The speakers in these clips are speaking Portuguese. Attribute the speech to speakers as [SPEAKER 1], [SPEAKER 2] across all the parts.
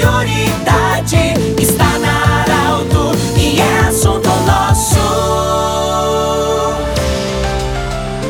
[SPEAKER 1] prioridade está na Arauto e é assunto nosso.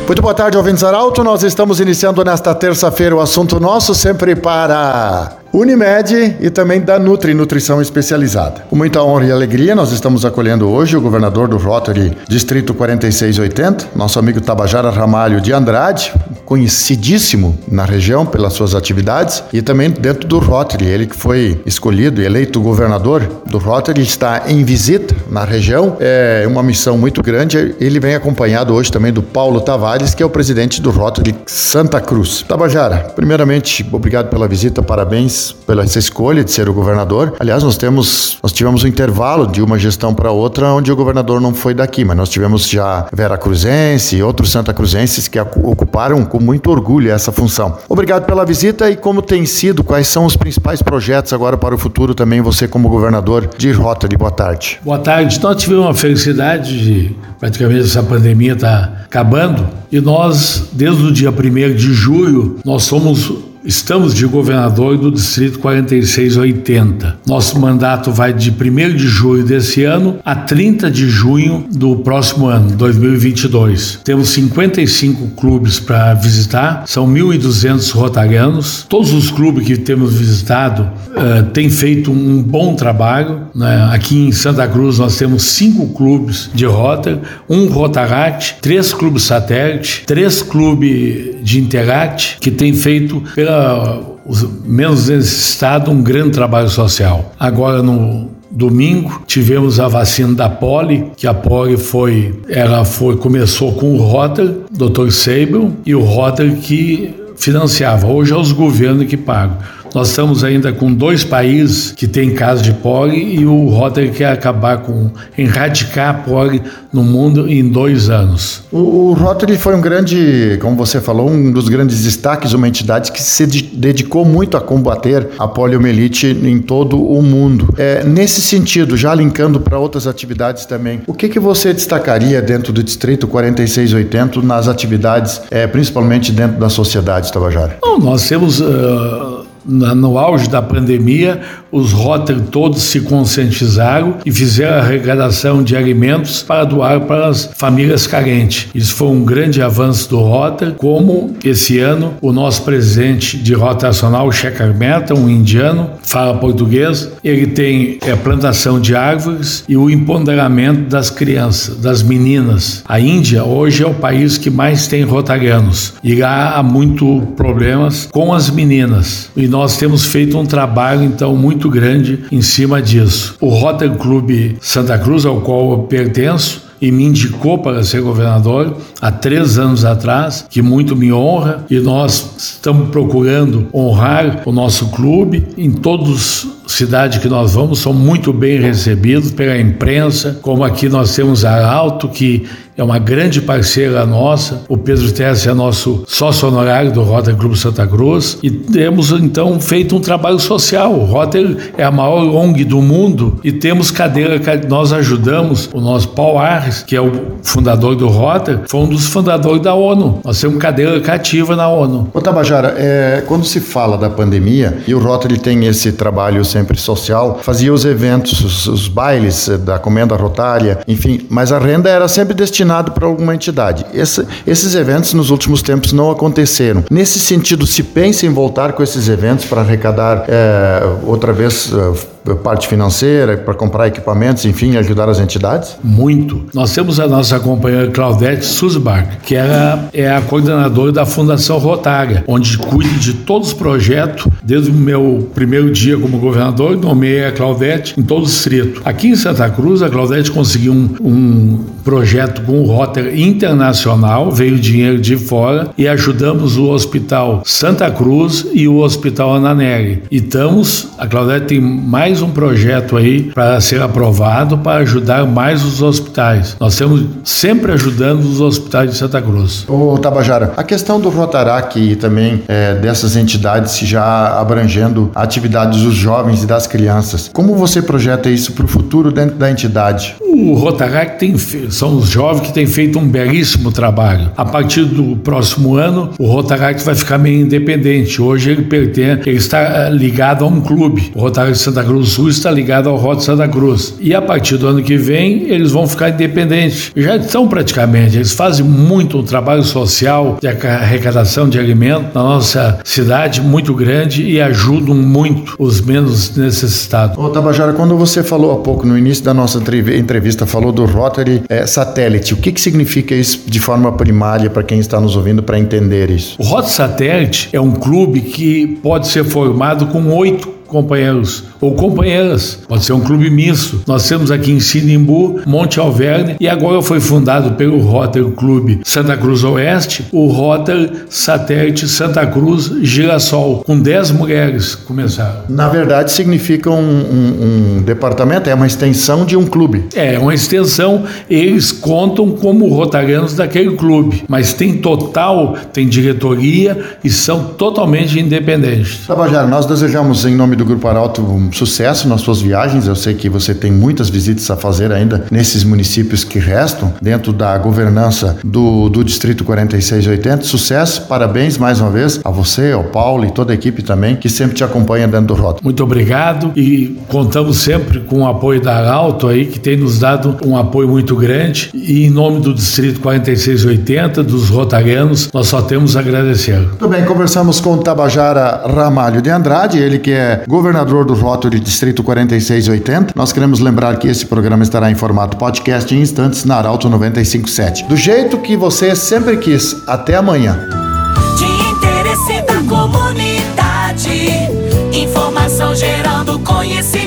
[SPEAKER 2] Muito boa tarde, ouvintes Arauto. Nós estamos iniciando nesta terça-feira o assunto nosso, sempre para Unimed e também da Nutri Nutrição Especializada. Com muita honra e alegria, nós estamos acolhendo hoje o governador do Rotary Distrito 4680, nosso amigo Tabajara Ramalho de Andrade, conhecidíssimo na região pelas suas atividades e também dentro do Rotary. Ele que foi escolhido e eleito governador do Rotary está em visita na região. É uma missão muito grande. Ele vem acompanhado hoje também do Paulo Tavares, que é o presidente do Rotary Santa Cruz. Tabajara, primeiramente, obrigado pela visita, parabéns pela essa escolha de ser o governador. Aliás, nós temos, nós tivemos um intervalo de uma gestão para outra onde o governador não foi daqui, mas nós tivemos já Vera Cruzense e outros Santa Cruzenses que ocuparam com muito orgulho essa função. Obrigado pela visita e como tem sido, quais são os principais projetos agora para o futuro também você como governador de Rota de Boa tarde.
[SPEAKER 3] Boa tarde. Nós tivemos uma felicidade de praticamente essa pandemia está acabando e nós desde o dia 1 de julho nós somos Estamos de governador do Distrito 4680. Nosso mandato vai de 1 de julho desse ano a 30 de junho do próximo ano, 2022. Temos 55 clubes para visitar, são 1.200 rotarianos. Todos os clubes que temos visitado uh, têm feito um bom trabalho. Né? Aqui em Santa Cruz nós temos cinco clubes de rota, um Rotarate, três clubes satélite, três clubes de Interate que têm feito pela os menos necessitados um grande trabalho social. Agora no domingo tivemos a vacina da Poli, que a Poli foi, ela foi começou com o Rotter, Dr. Seibel e o Rotter que financiava. Hoje é os governos que pagam. Nós estamos ainda com dois países que têm casos de poli e o Rotary quer acabar com, erradicar a poli no mundo em dois anos.
[SPEAKER 2] O, o Rotary foi um grande, como você falou, um dos grandes destaques, uma entidade que se dedicou muito a combater a poliomielite em todo o mundo. É, nesse sentido, já linkando para outras atividades também, o que, que você destacaria dentro do Distrito 4680 nas atividades, é, principalmente dentro da sociedade, Tabajara?
[SPEAKER 3] Bom, nós temos... Uh no auge da pandemia, os Rotary todos se conscientizaram e fizeram a arrecadação de alimentos para doar para as famílias carentes. Isso foi um grande avanço do Rotary, como esse ano o nosso presidente de Rota Nacional, Shekhar Mehta, um indiano, fala português, ele tem é, plantação de árvores e o empoderamento das crianças, das meninas. A Índia hoje é o país que mais tem rotarianos e lá há muito problemas com as meninas. E nós temos feito um trabalho então muito grande em cima disso. O Rotary Clube Santa Cruz, ao qual eu pertenço, e me indicou para ser governador há três anos atrás, que muito me honra, e nós estamos procurando honrar o nosso clube em todos cidade que nós vamos são muito bem recebidos pela imprensa, como aqui nós temos a Alto, que é uma grande parceira nossa. O Pedro Tess é nosso sócio honorário do Rotary Clube Santa Cruz e temos então feito um trabalho social. O Rotary é a maior ONG do mundo e temos cadeira, nós ajudamos o nosso Paul Arres, que é o fundador do Rotary, foi um dos fundadores da ONU. Nós temos cadeira cativa na ONU.
[SPEAKER 2] Ô Tabajara, é, quando se fala da pandemia e o Rotary tem esse trabalho sempre social, fazia os eventos, os, os bailes da comenda rotária, enfim, mas a renda era sempre destinada para alguma entidade. Esse, esses eventos nos últimos tempos não aconteceram. Nesse sentido, se pensa em voltar com esses eventos para arrecadar é, outra vez é, parte financeira, para comprar equipamentos, enfim, ajudar as entidades?
[SPEAKER 3] Muito. Nós temos a nossa companheira Claudete Susbach, que ela é a coordenadora da Fundação Rotária, onde cuida de todos os projetos, desde o meu primeiro dia como governador, nomeei a Claudete em todo o distrito. Aqui em Santa Cruz, a Claudete conseguiu um, um projeto com o Rotary Internacional, veio dinheiro de fora e ajudamos o Hospital Santa Cruz e o Hospital Ananeri. E estamos, a Claudete tem mais mais um projeto aí para ser aprovado para ajudar mais os hospitais. Nós estamos sempre ajudando os hospitais de Santa Cruz.
[SPEAKER 2] Ô Tabajara, a questão do Rotarac e também é, dessas entidades já abrangendo atividades dos jovens e das crianças, como você projeta isso para o futuro dentro da entidade?
[SPEAKER 3] O Rotaract tem, são os jovens que têm feito um belíssimo trabalho. A partir do próximo ano, o Rotaract vai ficar meio independente. Hoje ele pertence, ele está eh, ligado a um clube. O Rotaract Santa Cruz Sul está ligado ao Rota Santa Cruz. E a partir do ano que vem, eles vão ficar independentes. Já estão praticamente, eles fazem muito um trabalho social de arrecadação de alimentos na nossa cidade muito grande e ajudam muito os menos necessitados.
[SPEAKER 2] Ô Tabajara, quando você falou há pouco no início da nossa entrevista, falou do Rotary é, Satélite, o que, que significa isso de forma primária para quem está nos ouvindo para entender isso?
[SPEAKER 3] O Rotary Satélite é um clube que pode ser formado com oito companheiros ou companheiras. Pode ser um clube misto. Nós temos aqui em Sinimbu, Monte Alverne e agora foi fundado pelo Rotary Clube Santa Cruz Oeste, o Rotary Satélite Santa Cruz Girassol, com 10 mulheres começaram.
[SPEAKER 2] Na verdade, significa um, um, um, departamento, é uma extensão de um clube.
[SPEAKER 3] É, uma extensão. Eles contam como rotarianos daquele clube, mas tem total, tem diretoria e são totalmente independentes.
[SPEAKER 2] Tabajara, nós desejamos em nome do Grupo Arauto um sucesso nas suas viagens. Eu sei que você tem muitas visitas a fazer ainda nesses municípios que restam dentro da governança do, do Distrito 4680. Sucesso, parabéns mais uma vez a você, ao Paulo e toda a equipe também que sempre te acompanha dentro do Rota.
[SPEAKER 3] Muito obrigado e contamos sempre com o apoio da Arauto aí, que tem nos dado um apoio muito grande. E em nome do Distrito 4680, dos rotarianos, nós só temos a agradecer.
[SPEAKER 2] Muito bem, conversamos com o Tabajara Ramalho de Andrade, ele que é governador do Rotary Distrito 4680. Nós queremos lembrar que esse programa estará em formato podcast em instantes na Arauto 957. Do jeito que você sempre quis. Até amanhã.
[SPEAKER 1] De interesse da comunidade, informação gerando conhecimento.